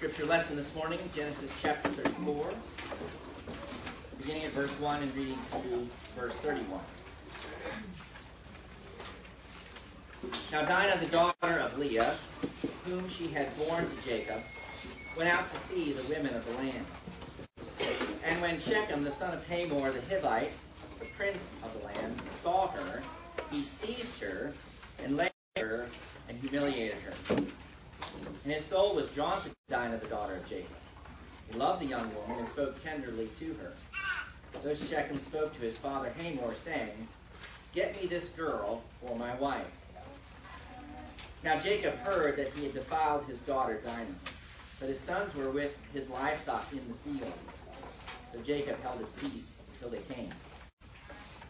Scripture lesson this morning, Genesis chapter 34, beginning at verse 1 and reading through verse 31. Now Dinah, the daughter of Leah, whom she had borne to Jacob, went out to see the women of the land. And when Shechem, the son of Hamor the Hivite, the prince of the land, saw her, he seized her and laid her and humiliated her. And his soul was drawn to Dinah, the daughter of Jacob. He loved the young woman and spoke tenderly to her. So Shechem spoke to his father Hamor, saying, Get me this girl for my wife. Now Jacob heard that he had defiled his daughter Dinah, but his sons were with his livestock in the field. So Jacob held his peace until they came.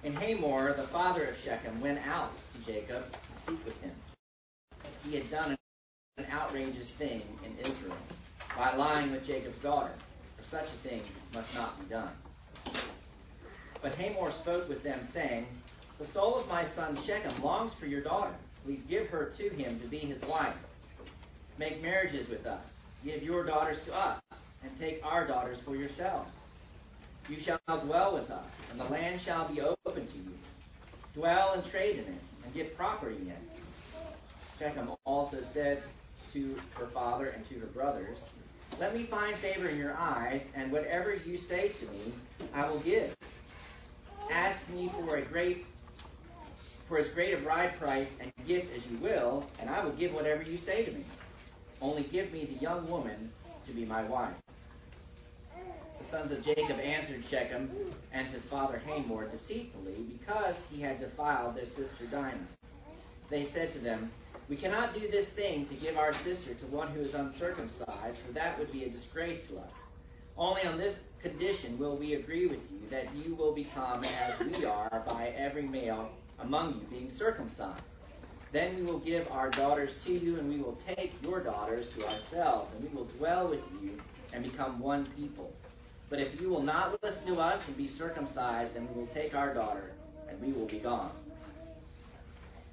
And Hamor, the father of Shechem, went out to Jacob to speak with him. He had done an outrageous thing in Israel by lying with Jacob's daughter, for such a thing must not be done. But Hamor spoke with them, saying, The soul of my son Shechem longs for your daughter. Please give her to him to be his wife. Make marriages with us. Give your daughters to us, and take our daughters for yourselves. You shall dwell with us, and the land shall be open to you. Dwell and trade in it, and get property in it. Shechem also said to her father and to her brothers, Let me find favor in your eyes, and whatever you say to me, I will give. Ask me for a great for as great a bride price and gift as you will, and I will give whatever you say to me. Only give me the young woman to be my wife. The sons of Jacob answered Shechem and his father Hamor deceitfully because he had defiled their sister Dinah. They said to them, We cannot do this thing to give our sister to one who is uncircumcised, for that would be a disgrace to us. Only on this condition will we agree with you that you will become as we are by every male among you being circumcised. Then we will give our daughters to you, and we will take your daughters to ourselves, and we will dwell with you and become one people. But if you will not listen to us and be circumcised, then we will take our daughter, and we will be gone.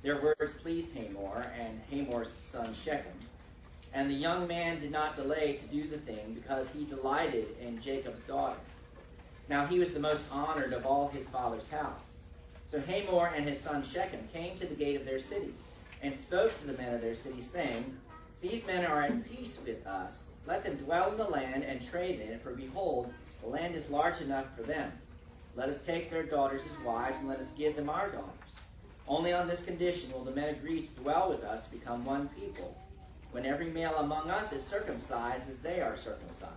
Their words pleased Hamor and Hamor's son Shechem. And the young man did not delay to do the thing because he delighted in Jacob's daughter. Now he was the most honored of all his father's house. So Hamor and his son Shechem came to the gate of their city and spoke to the men of their city, saying, These men are at peace with us. Let them dwell in the land and trade in it, for behold, the land is large enough for them. Let us take their daughters as wives, and let us give them our daughters. Only on this condition will the men agree to dwell with us to become one people, when every male among us is circumcised as they are circumcised.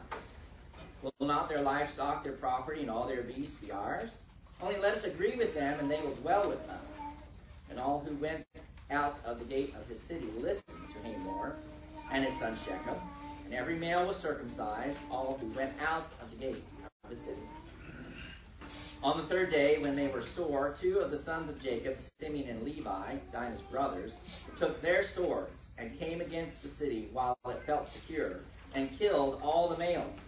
Will not their livestock, their property, and all their beasts be ours? Only let us agree with them, and they will dwell with us. And all who went out of the gate of his city listened to Hamor and his son Shechem, and every male was circumcised, all who went out of the gate of the city. On the third day, when they were sore, two of the sons of Jacob, Simeon and Levi, Dinah's brothers, took their swords and came against the city while it felt secure, and killed all the males.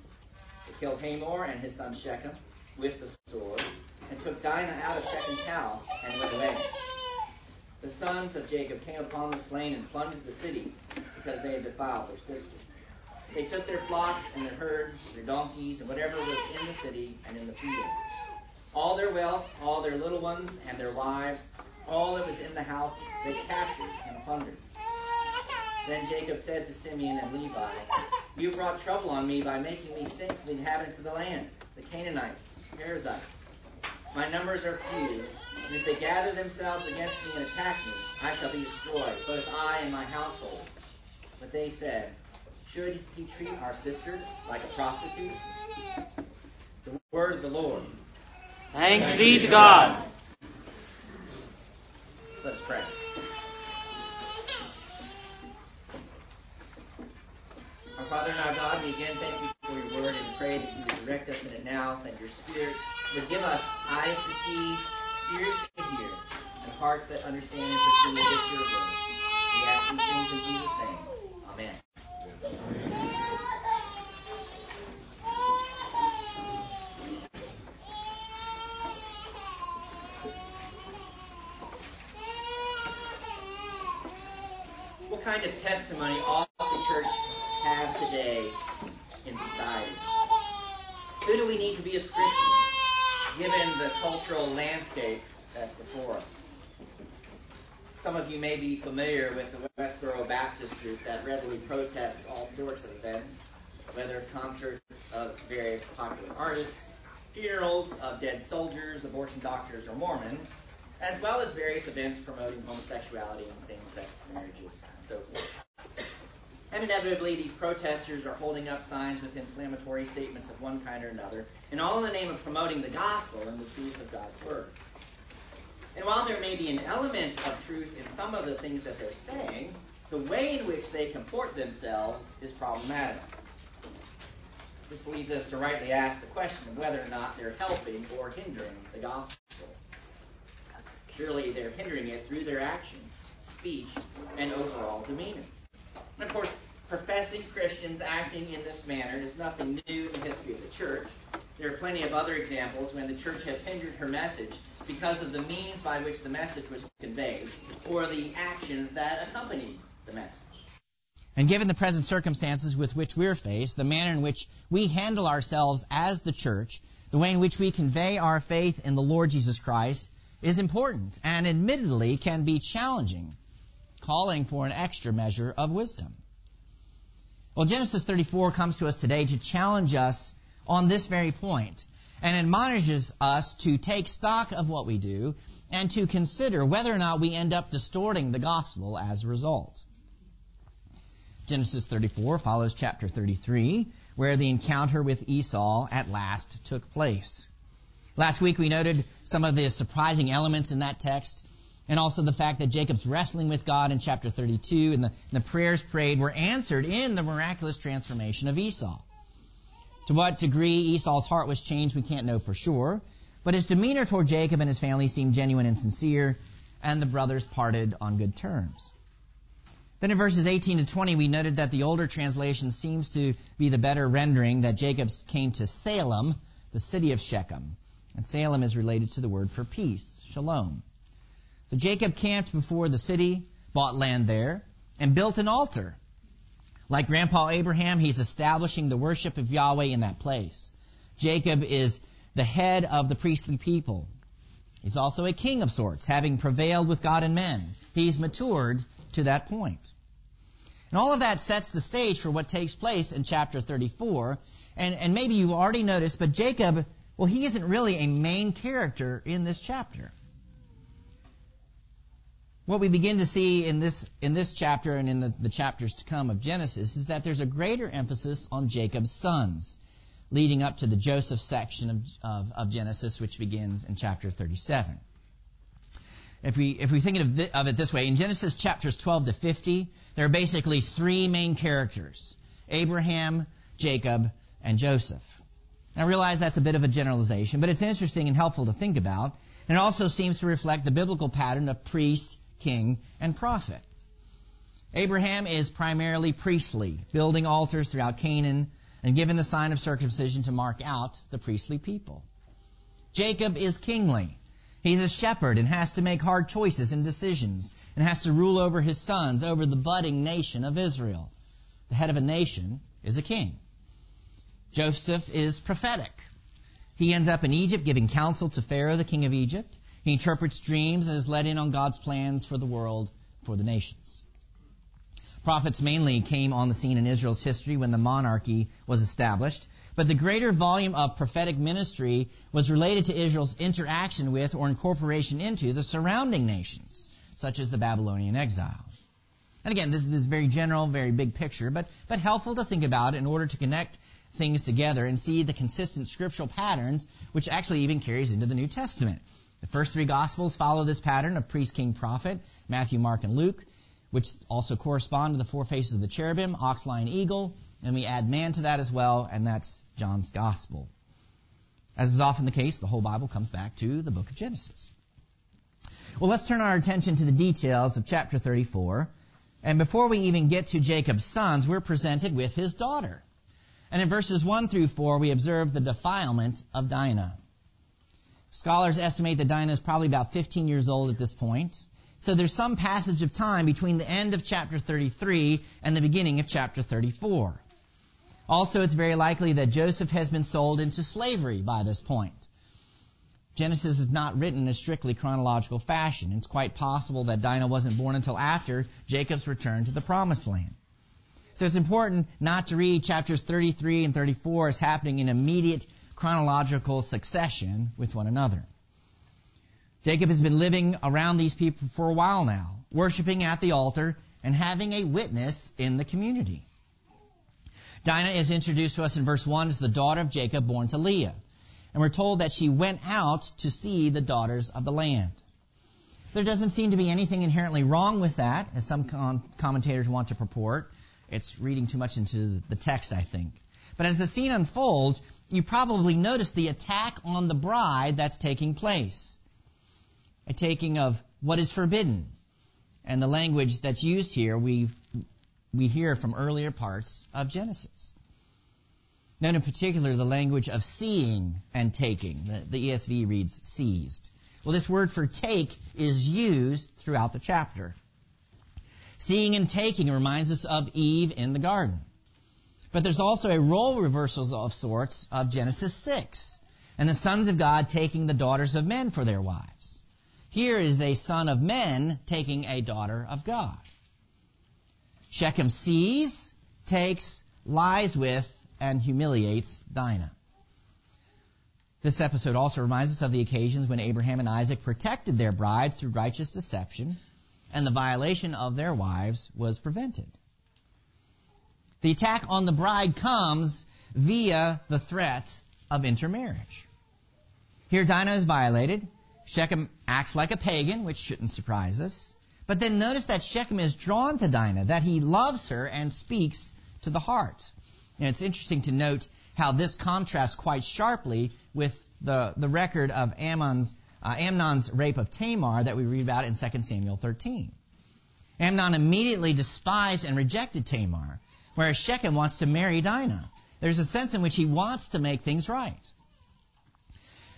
They killed Hamor and his son Shechem with the sword, and took Dinah out of Shechem's house and went away. The sons of Jacob came upon the slain and plundered the city because they had defiled their sister. They took their flocks and their herds, their donkeys, and whatever was in the city and in the field. All their wealth, all their little ones, and their wives, all that was in the house, they captured and plundered. Then Jacob said to Simeon and Levi, You brought trouble on me by making me stink to the inhabitants of the land, the Canaanites, the Perizzites. My numbers are few, and if they gather themselves against me and attack me, I shall be destroyed, both I and my household. But they said, Should he treat our sister like a prostitute? The word of the Lord. Thanks be to God. Let's pray. Our Father and our God, we again thank you for your word and pray that you would direct us in it now, that your Spirit would give us eyes to see, ears to hear, and hearts that understand and this your word. We ask these things in Jesus' name. Amen. What kind of testimony ought the church have today in society. Who do we need to be as Christians, given the cultural landscape that's before us? Some of you may be familiar with the Westboro Baptist group that readily protests all sorts of events, whether concerts of various popular artists, funerals of dead soldiers, abortion doctors, or Mormons, as well as various events promoting homosexuality and same-sex marriages and so forth. And inevitably, these protesters are holding up signs with inflammatory statements of one kind or another, and all in the name of promoting the gospel and the truth of God's word. And while there may be an element of truth in some of the things that they're saying, the way in which they comport themselves is problematic. This leads us to rightly ask the question of whether or not they're helping or hindering the gospel. Surely they're hindering it through their actions, speech, and overall demeanor. And of course, professing Christians acting in this manner is nothing new in the history of the church. There are plenty of other examples when the church has hindered her message because of the means by which the message was conveyed or the actions that accompanied the message. And given the present circumstances with which we're faced, the manner in which we handle ourselves as the church, the way in which we convey our faith in the Lord Jesus Christ, is important and admittedly can be challenging, calling for an extra measure of wisdom. Well, Genesis 34 comes to us today to challenge us on this very point and admonishes us to take stock of what we do and to consider whether or not we end up distorting the gospel as a result. Genesis 34 follows chapter 33, where the encounter with Esau at last took place. Last week we noted some of the surprising elements in that text, and also the fact that Jacob's wrestling with God in chapter 32 and the, the prayers prayed were answered in the miraculous transformation of Esau. To what degree Esau's heart was changed, we can't know for sure, but his demeanor toward Jacob and his family seemed genuine and sincere, and the brothers parted on good terms. Then in verses 18 to 20, we noted that the older translation seems to be the better rendering that Jacob came to Salem, the city of Shechem. And Salem is related to the word for peace, shalom. So Jacob camped before the city, bought land there, and built an altar. Like Grandpa Abraham, he's establishing the worship of Yahweh in that place. Jacob is the head of the priestly people. He's also a king of sorts, having prevailed with God and men. He's matured to that point. And all of that sets the stage for what takes place in chapter 34. And, and maybe you already noticed, but Jacob well, he isn't really a main character in this chapter. What we begin to see in this, in this chapter and in the, the chapters to come of Genesis is that there's a greater emphasis on Jacob's sons, leading up to the Joseph section of, of, of Genesis, which begins in chapter 37. If we, if we think of, of it this way, in Genesis chapters 12 to 50, there are basically three main characters. Abraham, Jacob, and Joseph. I realize that's a bit of a generalization, but it's interesting and helpful to think about. And it also seems to reflect the biblical pattern of priest, king, and prophet. Abraham is primarily priestly, building altars throughout Canaan and given the sign of circumcision to mark out the priestly people. Jacob is kingly. He's a shepherd and has to make hard choices and decisions and has to rule over his sons, over the budding nation of Israel. The head of a nation is a king. Joseph is prophetic. He ends up in Egypt giving counsel to Pharaoh, the king of Egypt. He interprets dreams and is let in on God's plans for the world, for the nations. Prophets mainly came on the scene in Israel's history when the monarchy was established, but the greater volume of prophetic ministry was related to Israel's interaction with or incorporation into the surrounding nations, such as the Babylonian exile. And again, this is this very general, very big picture, but, but helpful to think about in order to connect things together and see the consistent scriptural patterns, which actually even carries into the New Testament. The first three Gospels follow this pattern of priest, king, prophet, Matthew, Mark, and Luke, which also correspond to the four faces of the cherubim, ox, lion, eagle, and we add man to that as well, and that's John's Gospel. As is often the case, the whole Bible comes back to the book of Genesis. Well, let's turn our attention to the details of chapter 34. And before we even get to Jacob's sons, we're presented with his daughter. And in verses 1 through 4, we observe the defilement of Dinah. Scholars estimate that Dinah is probably about 15 years old at this point. So there's some passage of time between the end of chapter 33 and the beginning of chapter 34. Also, it's very likely that Joseph has been sold into slavery by this point. Genesis is not written in a strictly chronological fashion. It's quite possible that Dinah wasn't born until after Jacob's return to the promised land. So it's important not to read chapters 33 and 34 as happening in immediate chronological succession with one another. Jacob has been living around these people for a while now, worshiping at the altar and having a witness in the community. Dinah is introduced to us in verse 1 as the daughter of Jacob born to Leah. And we're told that she went out to see the daughters of the land. There doesn't seem to be anything inherently wrong with that, as some com- commentators want to purport. It's reading too much into the text, I think. But as the scene unfolds, you probably notice the attack on the bride that's taking place. A taking of what is forbidden. And the language that's used here, we we hear from earlier parts of Genesis. Note in particular the language of seeing and taking. The, the ESV reads seized. Well, this word for take is used throughout the chapter. Seeing and taking reminds us of Eve in the garden. But there's also a role reversal of sorts of Genesis 6, and the sons of God taking the daughters of men for their wives. Here is a son of men taking a daughter of God. Shechem sees, takes, lies with, and humiliates Dinah. This episode also reminds us of the occasions when Abraham and Isaac protected their brides through righteous deception, and the violation of their wives was prevented. The attack on the bride comes via the threat of intermarriage. Here Dinah is violated. Shechem acts like a pagan, which shouldn't surprise us. But then notice that Shechem is drawn to Dinah, that he loves her and speaks to the heart. And it's interesting to note how this contrasts quite sharply with the, the record of Amnon's, uh, Amnon's rape of Tamar that we read about in 2 Samuel 13. Amnon immediately despised and rejected Tamar, whereas Shechem wants to marry Dinah. There's a sense in which he wants to make things right.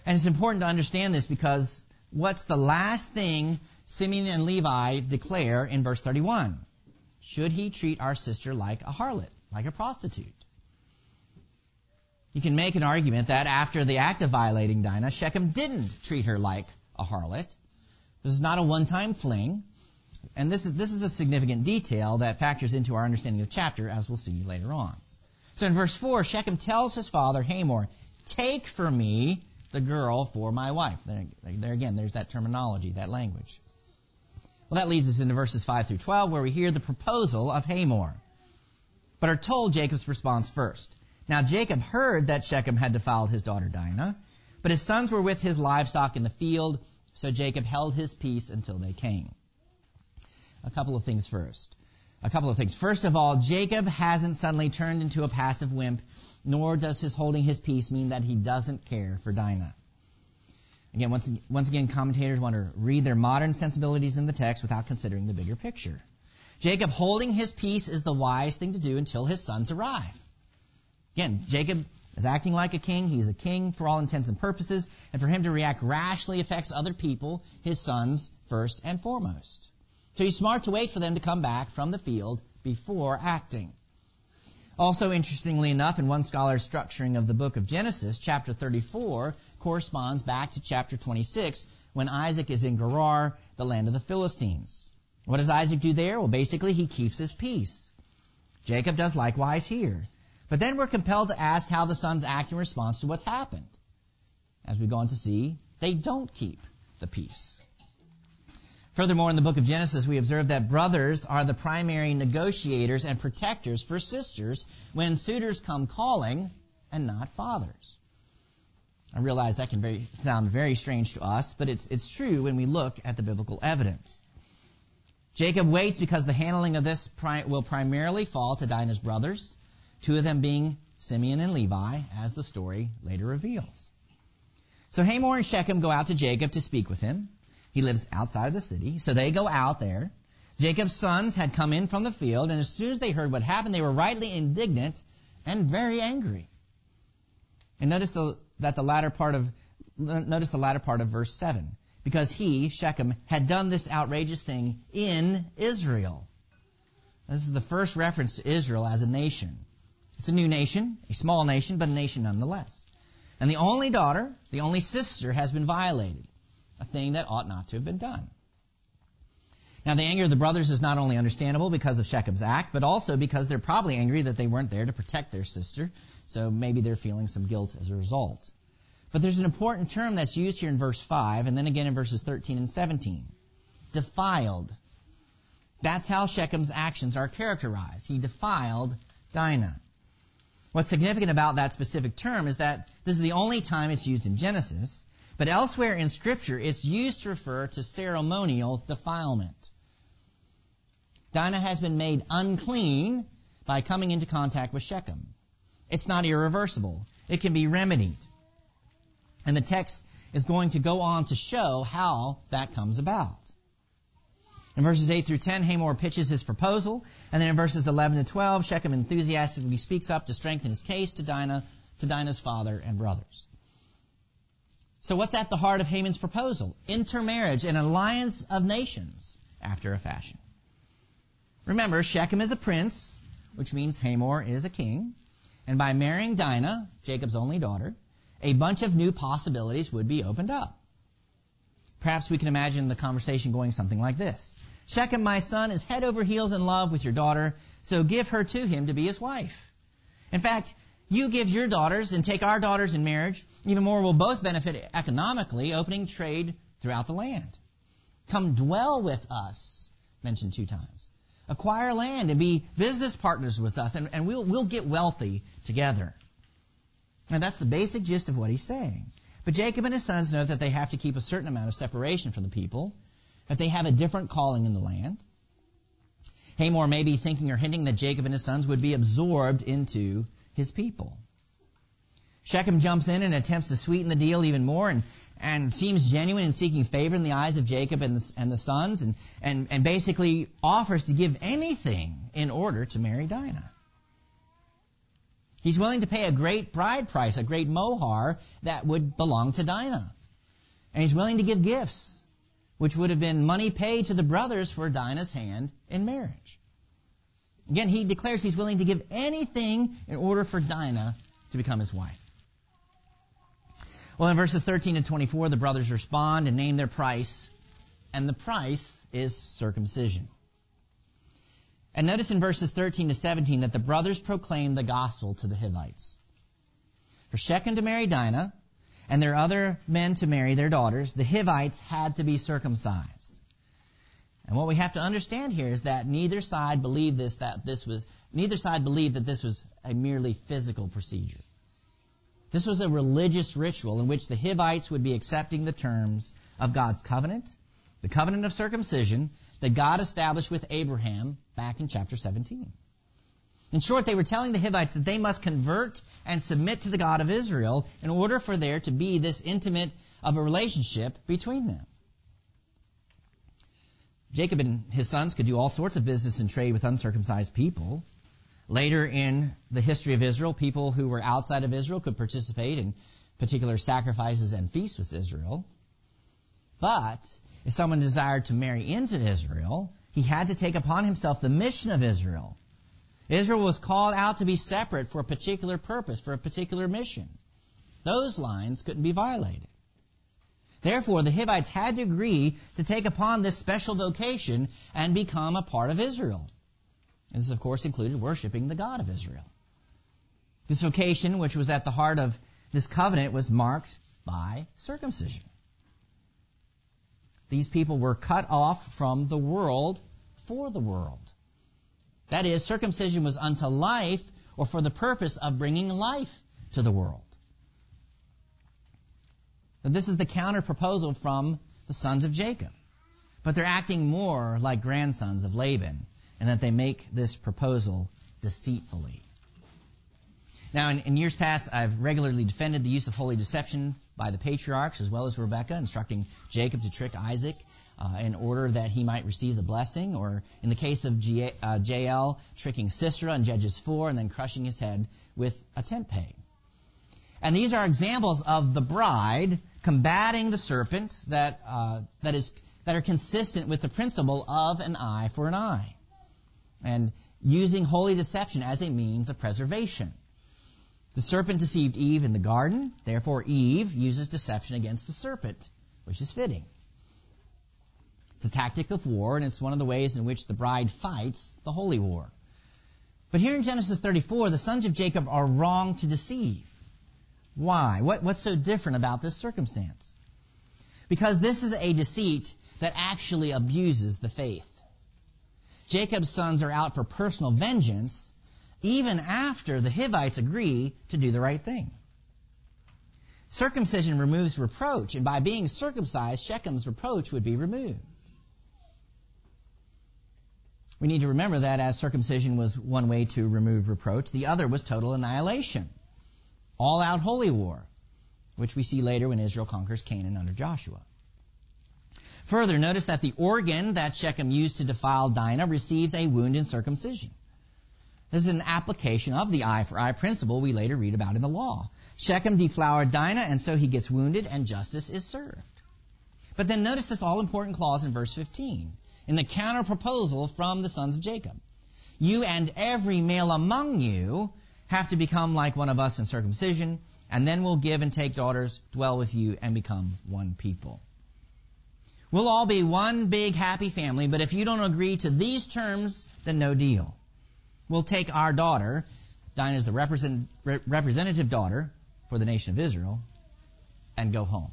And it's important to understand this because what's the last thing Simeon and Levi declare in verse 31? Should he treat our sister like a harlot, like a prostitute? You can make an argument that after the act of violating Dinah, Shechem didn't treat her like a harlot. This is not a one-time fling. And this is, this is a significant detail that factors into our understanding of the chapter, as we'll see later on. So in verse 4, Shechem tells his father, Hamor, take for me the girl for my wife. There, there again, there's that terminology, that language. Well, that leads us into verses 5 through 12, where we hear the proposal of Hamor, but are told Jacob's response first. Now Jacob heard that Shechem had defiled his daughter Dinah, but his sons were with his livestock in the field, so Jacob held his peace until they came. A couple of things first. A couple of things. First of all, Jacob hasn't suddenly turned into a passive wimp, nor does his holding his peace mean that he doesn't care for Dinah. Again, once, once again, commentators want to read their modern sensibilities in the text without considering the bigger picture. Jacob holding his peace is the wise thing to do until his sons arrive. Again, Jacob is acting like a king. He's a king for all intents and purposes. And for him to react rashly affects other people, his sons first and foremost. So he's smart to wait for them to come back from the field before acting. Also, interestingly enough, in one scholar's structuring of the book of Genesis, chapter 34 corresponds back to chapter 26 when Isaac is in Gerar, the land of the Philistines. What does Isaac do there? Well, basically, he keeps his peace. Jacob does likewise here. But then we're compelled to ask how the sons act in response to what's happened. As we go on to see, they don't keep the peace. Furthermore, in the book of Genesis, we observe that brothers are the primary negotiators and protectors for sisters when suitors come calling and not fathers. I realize that can very, sound very strange to us, but it's, it's true when we look at the biblical evidence. Jacob waits because the handling of this pri- will primarily fall to Dinah's brothers, two of them being Simeon and Levi, as the story later reveals. So Hamor and Shechem go out to Jacob to speak with him. He lives outside of the city, so they go out there. Jacob's sons had come in from the field, and as soon as they heard what happened, they were rightly indignant and very angry. And notice the, that the latter part of notice the latter part of verse seven, because he Shechem had done this outrageous thing in Israel. This is the first reference to Israel as a nation. It's a new nation, a small nation, but a nation nonetheless. And the only daughter, the only sister, has been violated, a thing that ought not to have been done. Now, the anger of the brothers is not only understandable because of Shechem's act, but also because they're probably angry that they weren't there to protect their sister, so maybe they're feeling some guilt as a result. But there's an important term that's used here in verse 5, and then again in verses 13 and 17. Defiled. That's how Shechem's actions are characterized. He defiled Dinah. What's significant about that specific term is that this is the only time it's used in Genesis, but elsewhere in Scripture it's used to refer to ceremonial defilement. Dinah has been made unclean by coming into contact with Shechem. It's not irreversible. It can be remedied. And the text is going to go on to show how that comes about. In verses 8 through 10, Hamor pitches his proposal, and then in verses 11 to 12, Shechem enthusiastically speaks up to strengthen his case to Dinah, to Dinah's father and brothers. So what's at the heart of Haman's proposal? Intermarriage, an alliance of nations, after a fashion. Remember, Shechem is a prince, which means Hamor is a king, and by marrying Dinah, Jacob's only daughter, a bunch of new possibilities would be opened up. Perhaps we can imagine the conversation going something like this. Shechem, my son, is head over heels in love with your daughter, so give her to him to be his wife. In fact, you give your daughters and take our daughters in marriage. Even more, we'll both benefit economically, opening trade throughout the land. Come dwell with us, mentioned two times. Acquire land and be business partners with us, and, and we'll, we'll get wealthy together. And that's the basic gist of what he's saying. But Jacob and his sons know that they have to keep a certain amount of separation from the people, that they have a different calling in the land. Hamor may be thinking or hinting that Jacob and his sons would be absorbed into his people. Shechem jumps in and attempts to sweeten the deal even more and, and seems genuine in seeking favor in the eyes of Jacob and the, and the sons and, and, and basically offers to give anything in order to marry Dinah. He's willing to pay a great bride price, a great mohar that would belong to Dinah. And he's willing to give gifts, which would have been money paid to the brothers for Dinah's hand in marriage. Again, he declares he's willing to give anything in order for Dinah to become his wife. Well, in verses 13 and 24, the brothers respond and name their price, and the price is circumcision. And notice in verses 13 to 17 that the brothers proclaim the gospel to the Hivites. For Shechem to marry Dinah, and their other men to marry their daughters, the Hivites had to be circumcised. And what we have to understand here is that neither side believed this that this was neither side believed that this was a merely physical procedure. This was a religious ritual in which the Hivites would be accepting the terms of God's covenant the covenant of circumcision that God established with Abraham back in chapter 17. In short, they were telling the Hivites that they must convert and submit to the God of Israel in order for there to be this intimate of a relationship between them. Jacob and his sons could do all sorts of business and trade with uncircumcised people. Later in the history of Israel, people who were outside of Israel could participate in particular sacrifices and feasts with Israel. But if someone desired to marry into Israel, he had to take upon himself the mission of Israel. Israel was called out to be separate for a particular purpose, for a particular mission. Those lines couldn't be violated. Therefore, the Hivites had to agree to take upon this special vocation and become a part of Israel. And this, of course, included worshiping the God of Israel. This vocation, which was at the heart of this covenant, was marked by circumcision. These people were cut off from the world for the world. That is, circumcision was unto life or for the purpose of bringing life to the world. Now, this is the counter proposal from the sons of Jacob. But they're acting more like grandsons of Laban in that they make this proposal deceitfully. Now, in, in, years past, I've regularly defended the use of holy deception by the patriarchs as well as Rebekah, instructing Jacob to trick Isaac uh, in order that he might receive the blessing, or in the case of G- uh, Jael, tricking Sisera in Judges 4 and then crushing his head with a tent peg. And these are examples of the bride combating the serpent that, uh, that, is, that are consistent with the principle of an eye for an eye. And using holy deception as a means of preservation. The serpent deceived Eve in the garden, therefore Eve uses deception against the serpent, which is fitting. It's a tactic of war, and it's one of the ways in which the bride fights the holy war. But here in Genesis 34, the sons of Jacob are wrong to deceive. Why? What, what's so different about this circumstance? Because this is a deceit that actually abuses the faith. Jacob's sons are out for personal vengeance even after the Hivites agree to do the right thing. Circumcision removes reproach, and by being circumcised, Shechem's reproach would be removed. We need to remember that as circumcision was one way to remove reproach, the other was total annihilation. All out holy war, which we see later when Israel conquers Canaan under Joshua. Further, notice that the organ that Shechem used to defile Dinah receives a wound in circumcision. This is an application of the eye for eye principle we later read about in the law. Shechem deflowered Dinah, and so he gets wounded, and justice is served. But then notice this all important clause in verse 15, in the counter proposal from the sons of Jacob. You and every male among you have to become like one of us in circumcision, and then we'll give and take daughters, dwell with you, and become one people. We'll all be one big happy family, but if you don't agree to these terms, then no deal. We'll take our daughter, Dinah is the represent, representative daughter for the nation of Israel, and go home.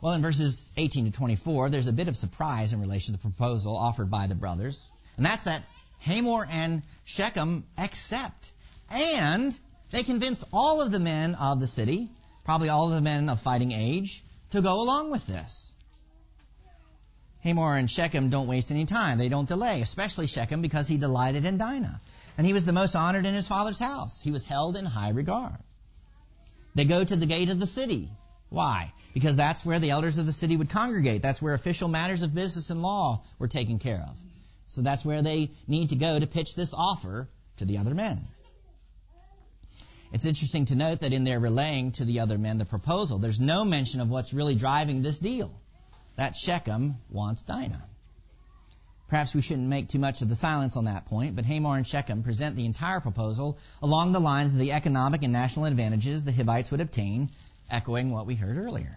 Well, in verses 18 to 24, there's a bit of surprise in relation to the proposal offered by the brothers, and that's that Hamor and Shechem accept. And they convince all of the men of the city, probably all of the men of fighting age, to go along with this. Hamor and Shechem don't waste any time. They don't delay, especially Shechem because he delighted in Dinah. And he was the most honored in his father's house. He was held in high regard. They go to the gate of the city. Why? Because that's where the elders of the city would congregate. That's where official matters of business and law were taken care of. So that's where they need to go to pitch this offer to the other men. It's interesting to note that in their relaying to the other men the proposal, there's no mention of what's really driving this deal. That Shechem wants Dinah. Perhaps we shouldn't make too much of the silence on that point, but Hamor and Shechem present the entire proposal along the lines of the economic and national advantages the Hivites would obtain, echoing what we heard earlier.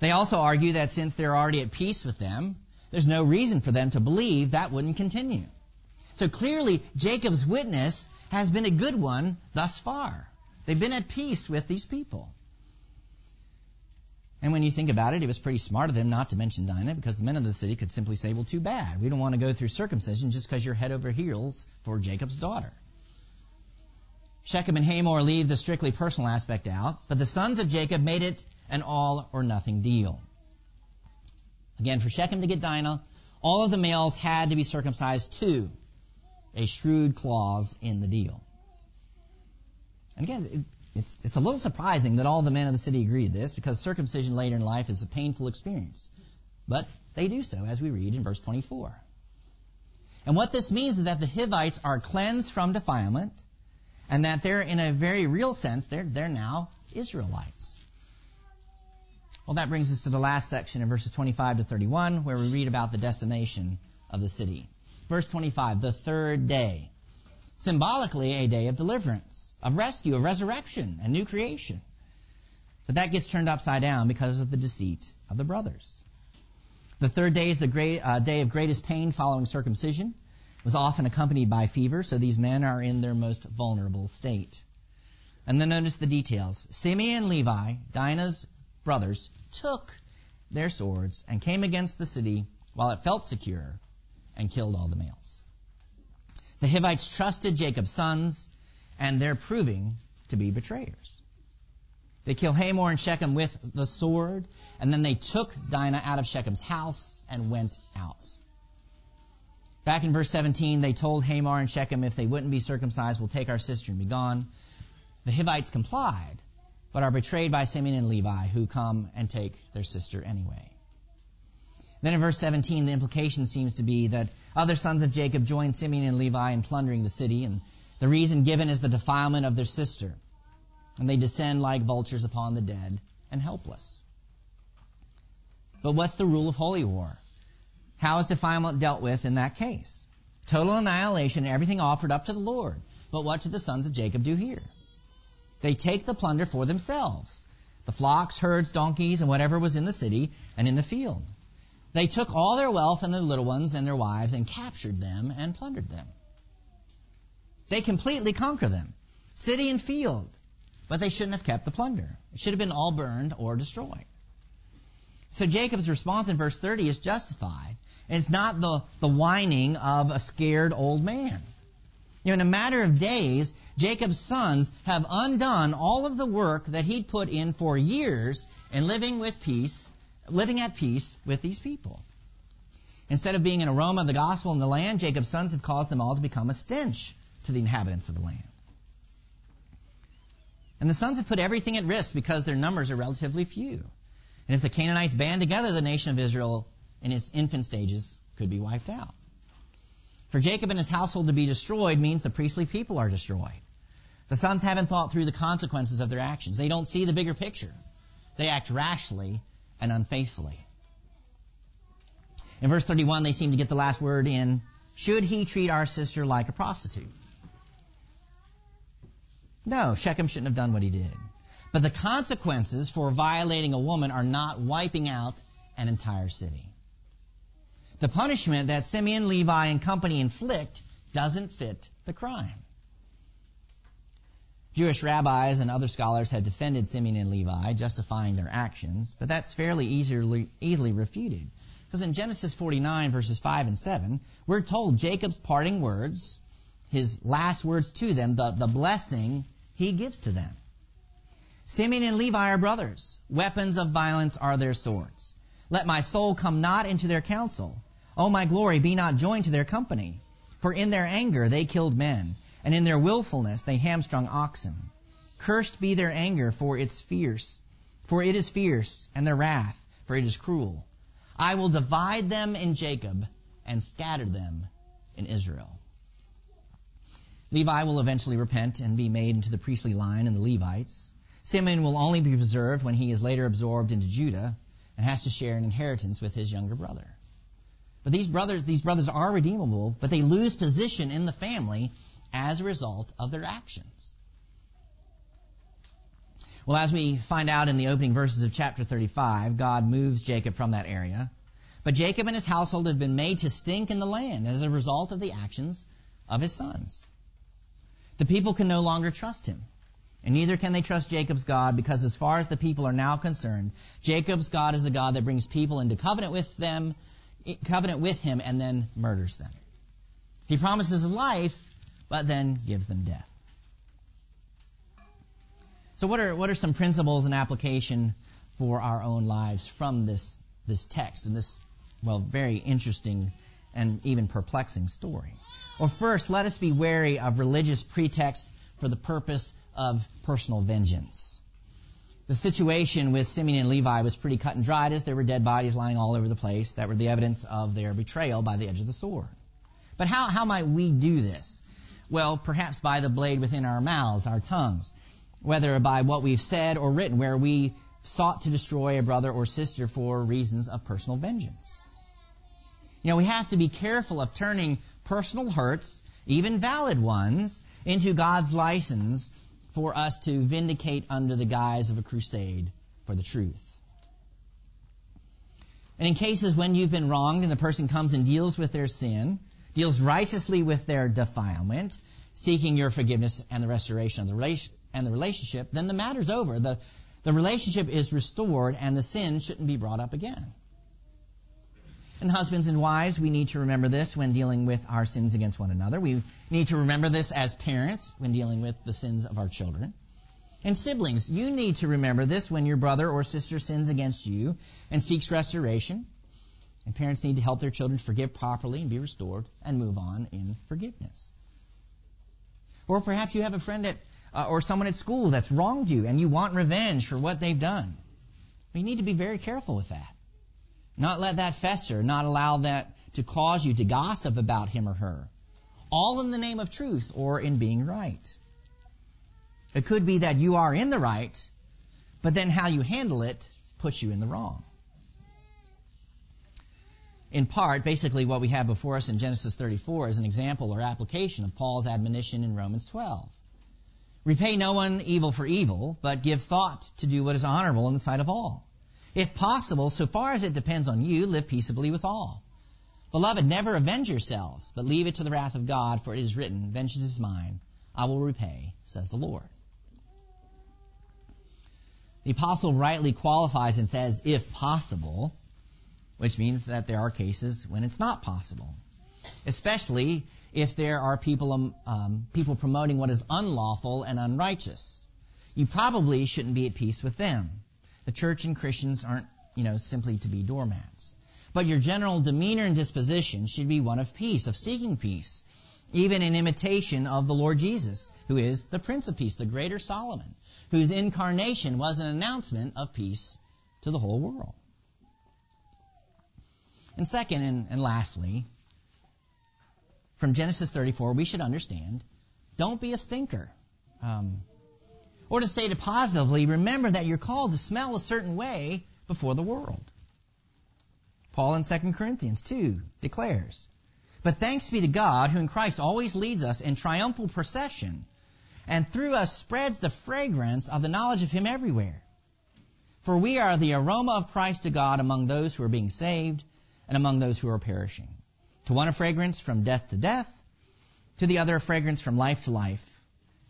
They also argue that since they're already at peace with them, there's no reason for them to believe that wouldn't continue. So clearly, Jacob's witness has been a good one thus far. They've been at peace with these people. And when you think about it, it was pretty smart of them not to mention Dinah because the men of the city could simply say, well, too bad. We don't want to go through circumcision just because you're head over heels for Jacob's daughter. Shechem and Hamor leave the strictly personal aspect out, but the sons of Jacob made it an all or nothing deal. Again, for Shechem to get Dinah, all of the males had to be circumcised too a shrewd clause in the deal. And again, it's, it's a little surprising that all the men of the city agreed this because circumcision later in life is a painful experience. But they do so, as we read in verse 24. And what this means is that the Hivites are cleansed from defilement and that they're, in a very real sense, they're, they're now Israelites. Well, that brings us to the last section in verses 25 to 31 where we read about the decimation of the city. Verse 25, the third day. Symbolically, a day of deliverance, of rescue, of resurrection, and new creation. But that gets turned upside down because of the deceit of the brothers. The third day is the great, uh, day of greatest pain following circumcision. It was often accompanied by fever, so these men are in their most vulnerable state. And then notice the details. Simeon and Levi, Dinah's brothers, took their swords and came against the city while it felt secure and killed all the males. The Hivites trusted Jacob's sons, and they're proving to be betrayers. They kill Hamor and Shechem with the sword, and then they took Dinah out of Shechem's house and went out. Back in verse 17, they told Hamor and Shechem if they wouldn't be circumcised, we'll take our sister and be gone. The Hivites complied, but are betrayed by Simeon and Levi, who come and take their sister anyway. Then in verse 17, the implication seems to be that other sons of Jacob joined Simeon and Levi in plundering the city, and the reason given is the defilement of their sister. And they descend like vultures upon the dead and helpless. But what's the rule of holy war? How is defilement dealt with in that case? Total annihilation, everything offered up to the Lord. But what do the sons of Jacob do here? They take the plunder for themselves the flocks, herds, donkeys, and whatever was in the city and in the field. They took all their wealth and their little ones and their wives and captured them and plundered them. They completely conquer them, city and field, but they shouldn't have kept the plunder. It should have been all burned or destroyed. So Jacob's response in verse 30 is justified. It's not the, the whining of a scared old man. You know, in a matter of days, Jacob's sons have undone all of the work that he'd put in for years in living with peace, living at peace with these people. Instead of being an aroma of the gospel in the land, Jacob's sons have caused them all to become a stench to the inhabitants of the land. And the sons have put everything at risk because their numbers are relatively few. And if the Canaanites band together, the nation of Israel in its infant stages could be wiped out. For Jacob and his household to be destroyed means the priestly people are destroyed. The sons haven't thought through the consequences of their actions. They don't see the bigger picture. They act rashly and unfaithfully. In verse 31, they seem to get the last word in, should he treat our sister like a prostitute? No, Shechem shouldn't have done what he did. But the consequences for violating a woman are not wiping out an entire city. The punishment that Simeon, Levi, and company inflict doesn't fit the crime. Jewish rabbis and other scholars have defended Simeon and Levi, justifying their actions, but that's fairly easily, easily refuted. Because in Genesis 49, verses 5 and 7, we're told Jacob's parting words, his last words to them, the, the blessing he gives to them. Simeon and Levi are brothers. Weapons of violence are their swords. Let my soul come not into their counsel. O my glory, be not joined to their company. For in their anger they killed men, and in their wilfulness they hamstrung oxen. Cursed be their anger, for it's fierce. For it is fierce, and their wrath, for it is cruel. I will divide them in Jacob, and scatter them in Israel. Levi will eventually repent and be made into the priestly line and the Levites. Simeon will only be preserved when he is later absorbed into Judah and has to share an inheritance with his younger brother. But these brothers, these brothers are redeemable, but they lose position in the family as a result of their actions. Well, as we find out in the opening verses of chapter 35, God moves Jacob from that area. But Jacob and his household have been made to stink in the land as a result of the actions of his sons. The people can no longer trust him. And neither can they trust Jacob's God because as far as the people are now concerned, Jacob's God is a God that brings people into covenant with them covenant with him and then murders them. He promises life, but then gives them death. So what are what are some principles and application for our own lives from this this text and this well very interesting and even perplexing story? Well, first, let us be wary of religious pretext for the purpose of personal vengeance. The situation with Simeon and Levi was pretty cut and dried as there were dead bodies lying all over the place that were the evidence of their betrayal by the edge of the sword. But how, how might we do this? Well, perhaps by the blade within our mouths, our tongues, whether by what we've said or written, where we sought to destroy a brother or sister for reasons of personal vengeance. You know, we have to be careful of turning personal hurts, even valid ones, into God's license for us to vindicate under the guise of a crusade for the truth. And in cases when you've been wronged and the person comes and deals with their sin, deals righteously with their defilement, seeking your forgiveness and the restoration of the relation, and the relationship, then the matter's over. The, the relationship is restored and the sin shouldn't be brought up again. And husbands and wives, we need to remember this when dealing with our sins against one another. We need to remember this as parents when dealing with the sins of our children. And siblings, you need to remember this when your brother or sister sins against you and seeks restoration. And parents need to help their children forgive properly and be restored and move on in forgiveness. Or perhaps you have a friend at, uh, or someone at school that's wronged you and you want revenge for what they've done. We need to be very careful with that. Not let that fester, not allow that to cause you to gossip about him or her. All in the name of truth or in being right. It could be that you are in the right, but then how you handle it puts you in the wrong. In part, basically what we have before us in Genesis 34 is an example or application of Paul's admonition in Romans 12. Repay no one evil for evil, but give thought to do what is honorable in the sight of all. If possible, so far as it depends on you, live peaceably with all. Beloved, never avenge yourselves, but leave it to the wrath of God, for it is written, Vengeance is mine, I will repay, says the Lord. The apostle rightly qualifies and says, if possible, which means that there are cases when it's not possible. Especially if there are people, um, um, people promoting what is unlawful and unrighteous. You probably shouldn't be at peace with them. The church and Christians aren't, you know, simply to be doormats. But your general demeanor and disposition should be one of peace, of seeking peace, even in imitation of the Lord Jesus, who is the Prince of Peace, the greater Solomon, whose incarnation was an announcement of peace to the whole world. And second, and, and lastly, from Genesis 34, we should understand don't be a stinker. Um, or to state it positively, remember that you're called to smell a certain way before the world. Paul in 2 Corinthians 2 declares, But thanks be to God who in Christ always leads us in triumphal procession and through us spreads the fragrance of the knowledge of Him everywhere. For we are the aroma of Christ to God among those who are being saved and among those who are perishing. To one a fragrance from death to death, to the other a fragrance from life to life.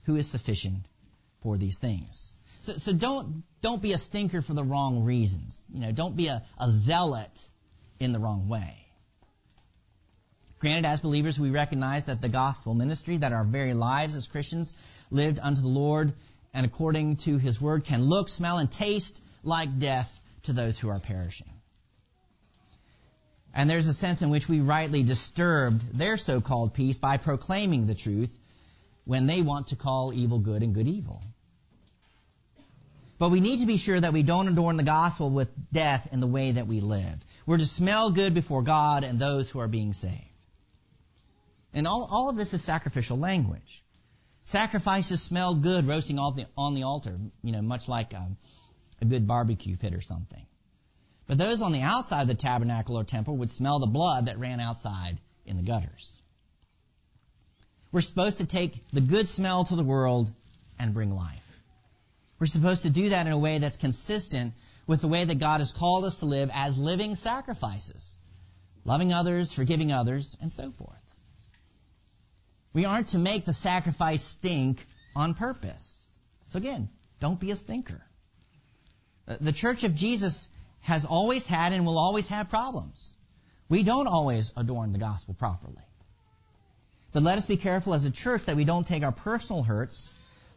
Who is sufficient for these things? So, so don't don't be a stinker for the wrong reasons. You know, don't be a, a zealot in the wrong way. Granted, as believers, we recognize that the gospel ministry, that our very lives as Christians lived unto the Lord and according to His word can look, smell, and taste like death to those who are perishing. And there's a sense in which we rightly disturbed their so-called peace by proclaiming the truth when they want to call evil good and good evil. But we need to be sure that we don't adorn the gospel with death in the way that we live. We're to smell good before God and those who are being saved. And all, all of this is sacrificial language. Sacrifices smell good roasting on the, on the altar, you know, much like a, a good barbecue pit or something. But those on the outside of the tabernacle or temple would smell the blood that ran outside in the gutters. We're supposed to take the good smell to the world and bring life. We're supposed to do that in a way that's consistent with the way that God has called us to live as living sacrifices. Loving others, forgiving others, and so forth. We aren't to make the sacrifice stink on purpose. So again, don't be a stinker. The Church of Jesus has always had and will always have problems. We don't always adorn the gospel properly. But let us be careful as a church that we don't take our personal hurts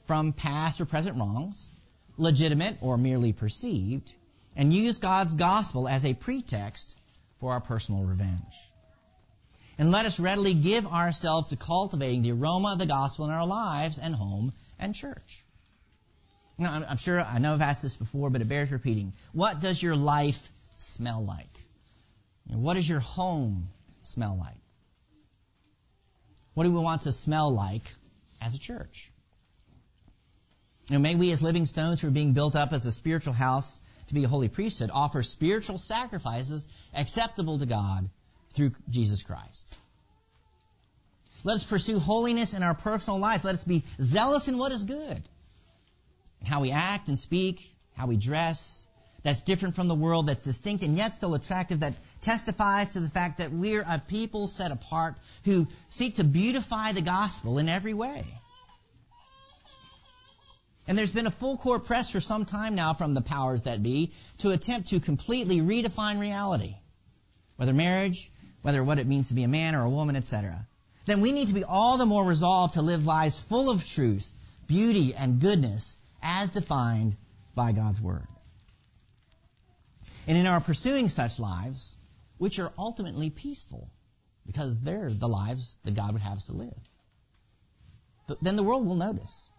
from past or present wrongs, legitimate or merely perceived, and use God's gospel as a pretext for our personal revenge. And let us readily give ourselves to cultivating the aroma of the gospel in our lives and home and church. Now, I'm sure, I know I've asked this before, but it bears repeating. What does your life smell like? What does your home smell like? What do we want to smell like as a church? May we as living stones who are being built up as a spiritual house to be a holy priesthood offer spiritual sacrifices acceptable to God through Jesus Christ. Let us pursue holiness in our personal life. Let us be zealous in what is good how we act and speak, how we dress, that's different from the world, that's distinct and yet still attractive, that testifies to the fact that we're a people set apart who seek to beautify the gospel in every way. And there's been a full court press for some time now from the powers that be to attempt to completely redefine reality. Whether marriage, whether what it means to be a man or a woman, etc. Then we need to be all the more resolved to live lives full of truth, beauty, and goodness as defined by God's Word. And in our pursuing such lives, which are ultimately peaceful, because they're the lives that God would have us to live, then the world will notice.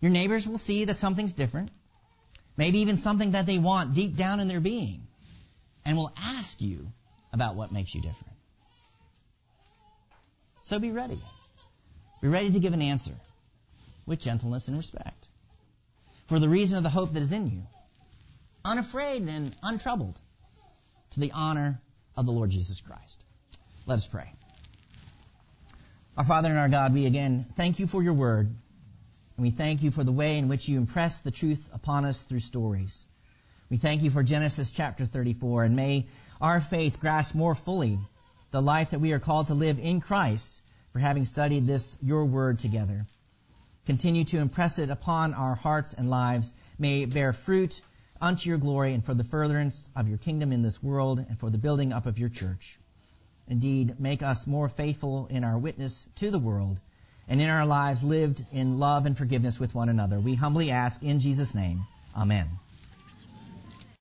Your neighbors will see that something's different, maybe even something that they want deep down in their being, and will ask you about what makes you different. So be ready. Be ready to give an answer with gentleness and respect for the reason of the hope that is in you, unafraid and untroubled, to the honor of the Lord Jesus Christ. Let us pray. Our Father and our God, we again thank you for your word, and we thank you for the way in which you impress the truth upon us through stories. We thank you for Genesis chapter 34, and may our faith grasp more fully the life that we are called to live in Christ for having studied this, your word together. Continue to impress it upon our hearts and lives. May it bear fruit unto your glory and for the furtherance of your kingdom in this world and for the building up of your church. Indeed, make us more faithful in our witness to the world and in our lives lived in love and forgiveness with one another. We humbly ask in Jesus' name. Amen.